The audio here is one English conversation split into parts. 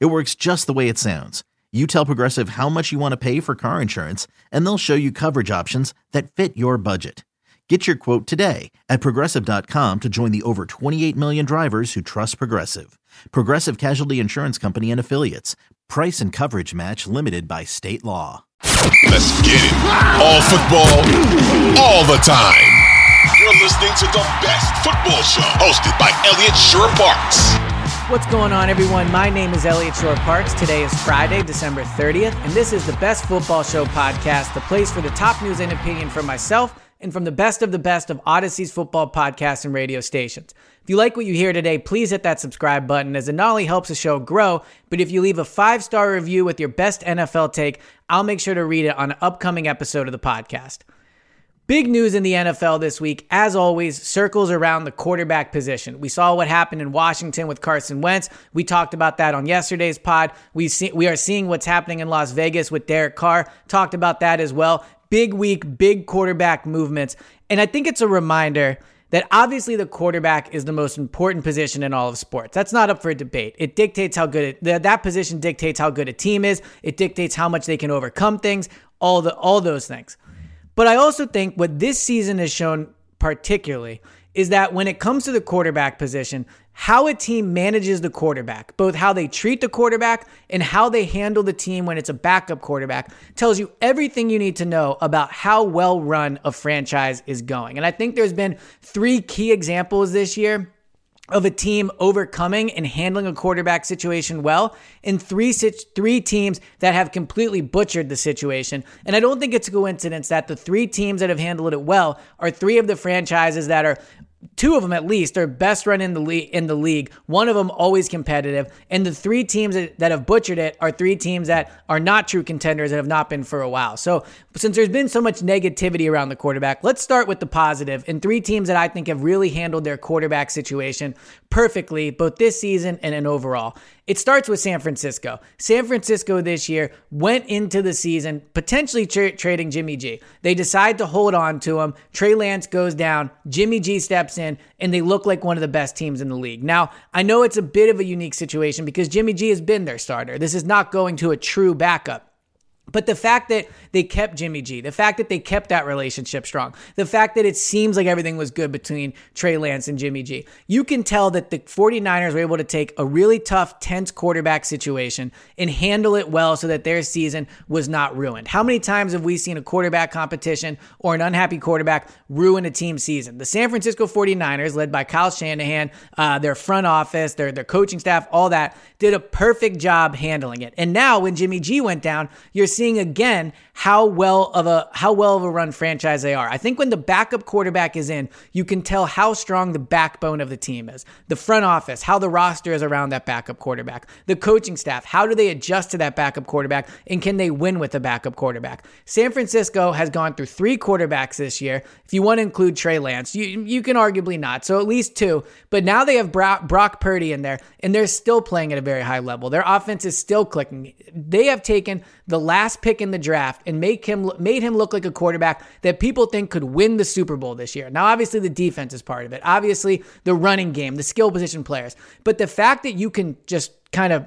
It works just the way it sounds. You tell Progressive how much you want to pay for car insurance, and they'll show you coverage options that fit your budget. Get your quote today at progressive.com to join the over 28 million drivers who trust Progressive. Progressive Casualty Insurance Company and Affiliates. Price and coverage match limited by state law. Let's get it. All football, all the time. You're listening to the best football show hosted by Elliot Shorr-Parks. What's going on, everyone? My name is Elliot Shorr-Parks. Today is Friday, December 30th, and this is the Best Football Show podcast, the place for the top news and opinion from myself and from the best of the best of Audacy's football podcasts and radio stations. If you like what you hear today, please hit that subscribe button as it not only helps the show grow, but if you leave a five star review with your best NFL take, I'll make sure to read it on an upcoming episode of the podcast. Big news in the NFL this week, as always, circles around the quarterback position. We saw what happened in Washington with Carson Wentz. We talked about that on yesterday's pod. We see we are seeing what's happening in Las Vegas with Derek Carr. Talked about that as well. Big week, big quarterback movements. And I think it's a reminder that obviously the quarterback is the most important position in all of sports. That's not up for debate. It dictates how good it, that position dictates how good a team is. It dictates how much they can overcome things. All the all those things. But I also think what this season has shown particularly is that when it comes to the quarterback position, how a team manages the quarterback, both how they treat the quarterback and how they handle the team when it's a backup quarterback, tells you everything you need to know about how well run a franchise is going. And I think there's been three key examples this year of a team overcoming and handling a quarterback situation well in three three teams that have completely butchered the situation. And I don't think it's a coincidence that the three teams that have handled it well are three of the franchises that are two of them at least are best run in the league in the league. One of them always competitive. And the three teams that, that, have butchered it are three teams that are not true contenders that have not been for a while. So since there's been so much negativity around the quarterback let's start with the positive. And three teams that i think have really handled their quarterback situation perfectly both this season and, and overall it starts with San Francisco. San Francisco this year went into the season potentially tra- trading Jimmy G. They decide to hold on to him. Trey Lance goes down. Jimmy G steps in, and they look like one of the best teams in the league. Now, I know it's a bit of a unique situation because Jimmy G has been their starter. This is not going to a true backup. But the fact that they kept Jimmy G, the fact that they kept that relationship strong, the fact that it seems like everything was good between Trey Lance and Jimmy G, you can tell that the 49ers were able to take a really tough, tense quarterback situation and handle it well so that their season was not ruined. How many times have we seen a quarterback competition or an unhappy quarterback ruin a team season? The San Francisco 49ers, led by Kyle Shanahan, uh, their front office, their, their coaching staff, all that, did a perfect job handling it. And now when Jimmy G went down, you're seeing again how well of a how well of a run franchise they are. I think when the backup quarterback is in, you can tell how strong the backbone of the team is. The front office, how the roster is around that backup quarterback. The coaching staff, how do they adjust to that backup quarterback and can they win with a backup quarterback? San Francisco has gone through three quarterbacks this year. If you want to include Trey Lance, you you can arguably not. So at least two, but now they have Brock, Brock Purdy in there and they're still playing at a very high level. Their offense is still clicking. They have taken the last pick in the draft and make him made him look like a quarterback that people think could win the Super Bowl this year. Now, obviously, the defense is part of it. Obviously, the running game, the skill position players. But the fact that you can just kind of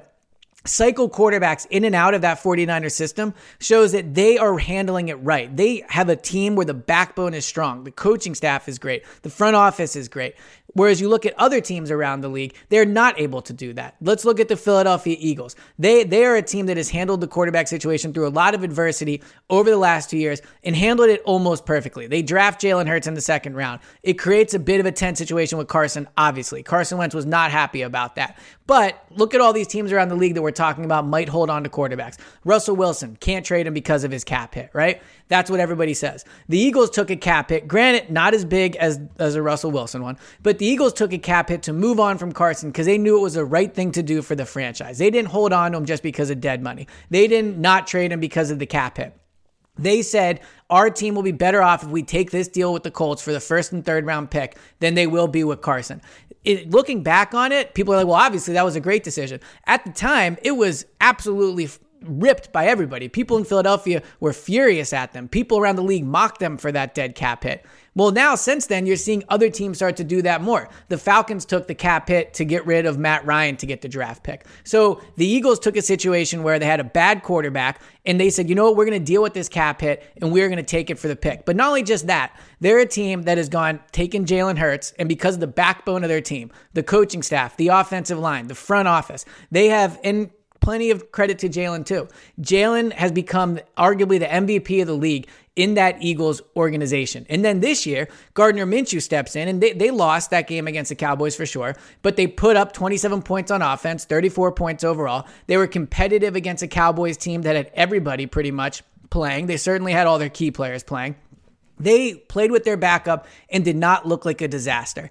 cycle quarterbacks in and out of that 49er system shows that they are handling it right. They have a team where the backbone is strong. The coaching staff is great. The front office is great. Whereas you look at other teams around the league, they're not able to do that. Let's look at the Philadelphia Eagles. They they are a team that has handled the quarterback situation through a lot of adversity over the last two years and handled it almost perfectly. They draft Jalen Hurts in the second round. It creates a bit of a tense situation with Carson, obviously. Carson Wentz was not happy about that. But look at all these teams around the league that were talking about might hold on to quarterbacks. Russell Wilson can't trade him because of his cap hit, right? That's what everybody says. The Eagles took a cap hit, granted, not as big as, as a Russell Wilson one, but the Eagles took a cap hit to move on from Carson because they knew it was the right thing to do for the franchise. They didn't hold on to him just because of dead money. They didn't not trade him because of the cap hit. They said our team will be better off if we take this deal with the Colts for the first and third round pick than they will be with Carson. It, looking back on it, people are like, well, obviously that was a great decision. At the time, it was absolutely ripped by everybody. People in Philadelphia were furious at them. People around the league mocked them for that dead cap hit. Well, now since then, you're seeing other teams start to do that more. The Falcons took the cap hit to get rid of Matt Ryan to get the draft pick. So the Eagles took a situation where they had a bad quarterback and they said, you know what, we're going to deal with this cap hit and we're going to take it for the pick. But not only just that, they're a team that has gone taken Jalen Hurts, and because of the backbone of their team, the coaching staff, the offensive line, the front office, they have, in plenty of credit to Jalen too. Jalen has become arguably the MVP of the league in that Eagles organization. And then this year, Gardner Minshew steps in and they, they lost that game against the Cowboys for sure, but they put up 27 points on offense, 34 points overall. They were competitive against a Cowboys team that had everybody pretty much playing. They certainly had all their key players playing. They played with their backup and did not look like a disaster.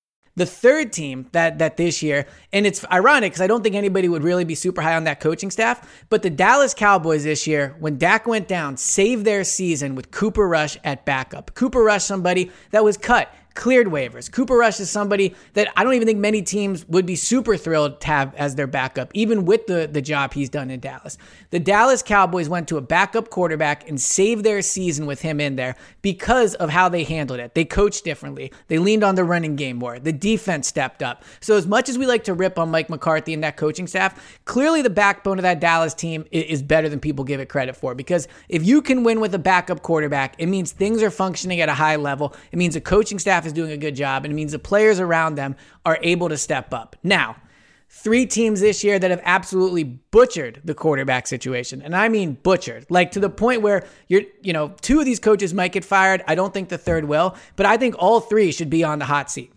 The third team that that this year, and it's ironic because I don't think anybody would really be super high on that coaching staff, but the Dallas Cowboys this year, when Dak went down, saved their season with Cooper Rush at backup. Cooper Rush, somebody that was cut cleared waivers. Cooper Rush is somebody that I don't even think many teams would be super thrilled to have as their backup, even with the, the job he's done in Dallas. The Dallas Cowboys went to a backup quarterback and saved their season with him in there because of how they handled it. They coached differently. They leaned on the running game more. The defense stepped up. So as much as we like to rip on Mike McCarthy and that coaching staff, clearly the backbone of that Dallas team is better than people give it credit for because if you can win with a backup quarterback, it means things are functioning at a high level. It means a coaching staff staff is doing a good job, and it means the players around them are able to step up. Now, three teams this year that have absolutely butchered the quarterback situation. And I mean butchered. Like to the point where you're, you know, two of these coaches might get fired. I don't think the third will, but I think all three should be on the hot seat.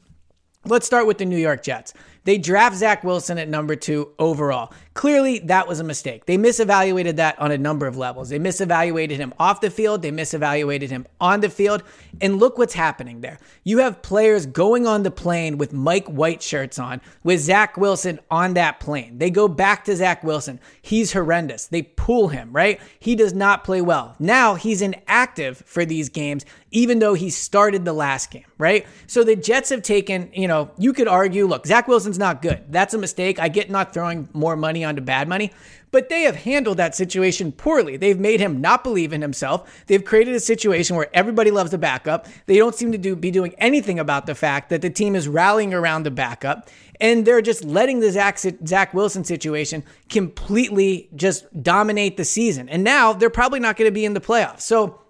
Let's start with the New York Jets. They draft Zach Wilson at number two overall. Clearly, that was a mistake. They misevaluated that on a number of levels. They misevaluated him off the field, they misevaluated him on the field. And look what's happening there. You have players going on the plane with Mike White shirts on, with Zach Wilson on that plane. They go back to Zach Wilson. He's horrendous. They pull him, right? He does not play well. Now he's inactive for these games, even though he started the last game, right? So the Jets have taken, you know, you could argue, look, Zach Wilson's not good. That's a mistake. I get not throwing more money onto bad money, but they have handled that situation poorly. They've made him not believe in himself. They've created a situation where everybody loves the backup. They don't seem to do, be doing anything about the fact that the team is rallying around the backup. And they're just letting the Zach, Zach Wilson situation completely just dominate the season. And now they're probably not going to be in the playoffs. So,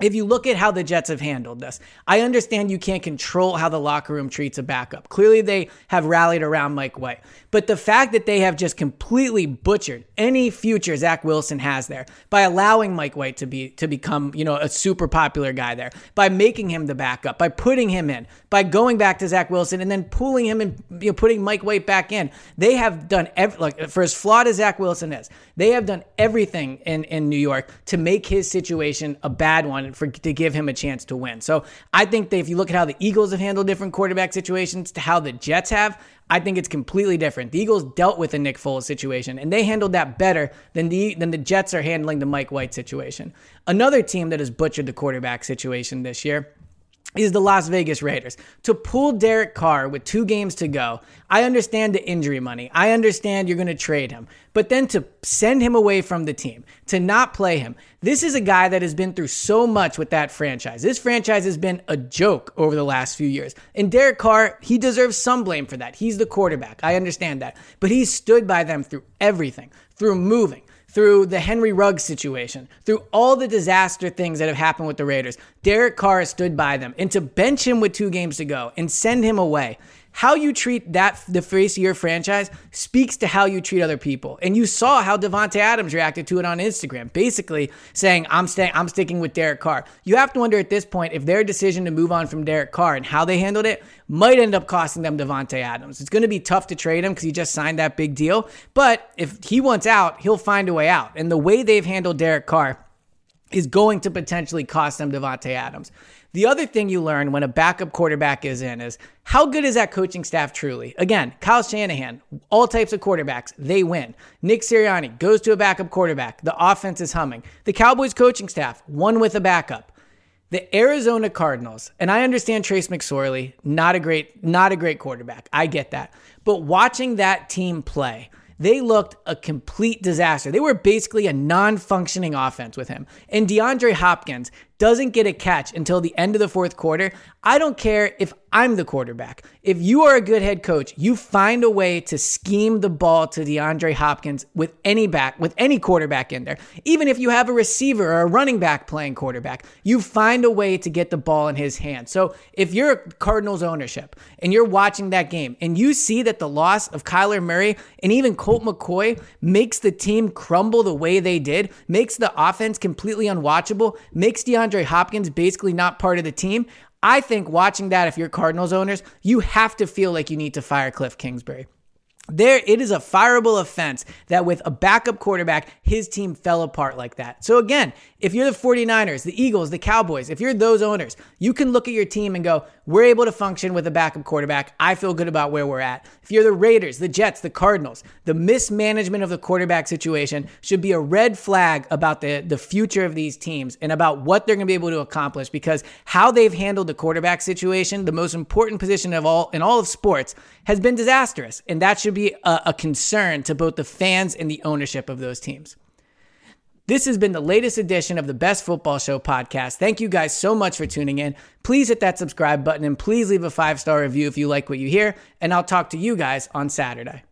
if you look at how the Jets have handled this, I understand you can't control how the locker room treats a backup. Clearly, they have rallied around Mike White. But the fact that they have just completely butchered any future Zach Wilson has there by allowing Mike White to be to become, you know, a super popular guy there, by making him the backup, by putting him in, by going back to Zach Wilson and then pulling him and you know, putting Mike White back in. They have done every, like for as flawed as Zach Wilson is, they have done everything in in New York to make his situation a bad one for to give him a chance to win. So I think that if you look at how the Eagles have handled different quarterback situations to how the Jets have, I think it's completely different. The Eagles dealt with a Nick Foles situation, and they handled that better than the than the Jets are handling the Mike White situation. Another team that has butchered the quarterback situation this year is the Las Vegas Raiders. To pull Derek Carr with two games to go, I understand the injury money. I understand you're going to trade him. But then to send him away from the team, to not play him, this is a guy that has been through so much with that franchise. This franchise has been a joke over the last few years. And Derek Carr, he deserves some blame for that. He's the quarterback. I understand that. But he stood by them through everything through moving, through the Henry Ruggs situation, through all the disaster things that have happened with the Raiders, Derek Carr stood by them. And to bench him with two games to go and send him away how you treat that the face of your franchise speaks to how you treat other people. And you saw how Davante Adams reacted to it on Instagram, basically saying, "I'm staying, I'm sticking with Derek Carr." You have to wonder at this point if their decision to move on from Derek Carr and how they handled it might end up costing them Davante Adams. It's going to be tough to trade him because he just signed that big deal. But if he wants out, he'll find a way out. And the way they've handled Derek Carr is going to potentially cost them Davante Adams. The other thing you learn when a backup quarterback is in is how good is that coaching staff truly? Again, Kyle Shanahan, all types of quarterbacks, they win. Nick Sirianni goes to a backup quarterback. The offense is humming. The Cowboys coaching staff, one with a backup. The Arizona Cardinals, and I understand Trace McSorley, not a great, not a great quarterback. I get that. But watching that team play, they looked a complete disaster. They were basically a non functioning offense with him. And DeAndre Hopkins doesn't get a catch until the end of the fourth quarter. I don't care if I'm the quarterback. If you are a good head coach, you find a way to scheme the ball to DeAndre Hopkins with any back, with any quarterback in there. Even if you have a receiver or a running back playing quarterback, you find a way to get the ball in his hand. So if you're Cardinals ownership and you're watching that game and you see that the loss of Kyler Murray and even Colt McCoy makes the team crumble the way they did, makes the offense completely unwatchable, makes DeAndre Hopkins basically not part of the team, I think watching that, if you're Cardinals owners, you have to feel like you need to fire Cliff Kingsbury. There, it is a fireable offense that with a backup quarterback, his team fell apart like that. So, again, if you're the 49ers, the Eagles, the Cowboys, if you're those owners, you can look at your team and go, we're able to function with a backup quarterback. I feel good about where we're at. If you're the Raiders, the Jets, the Cardinals, the mismanagement of the quarterback situation should be a red flag about the, the future of these teams and about what they're going to be able to accomplish because how they've handled the quarterback situation, the most important position of all in all of sports, has been disastrous. And that should be a, a concern to both the fans and the ownership of those teams. This has been the latest edition of the Best Football Show podcast. Thank you guys so much for tuning in. Please hit that subscribe button and please leave a five star review if you like what you hear. And I'll talk to you guys on Saturday.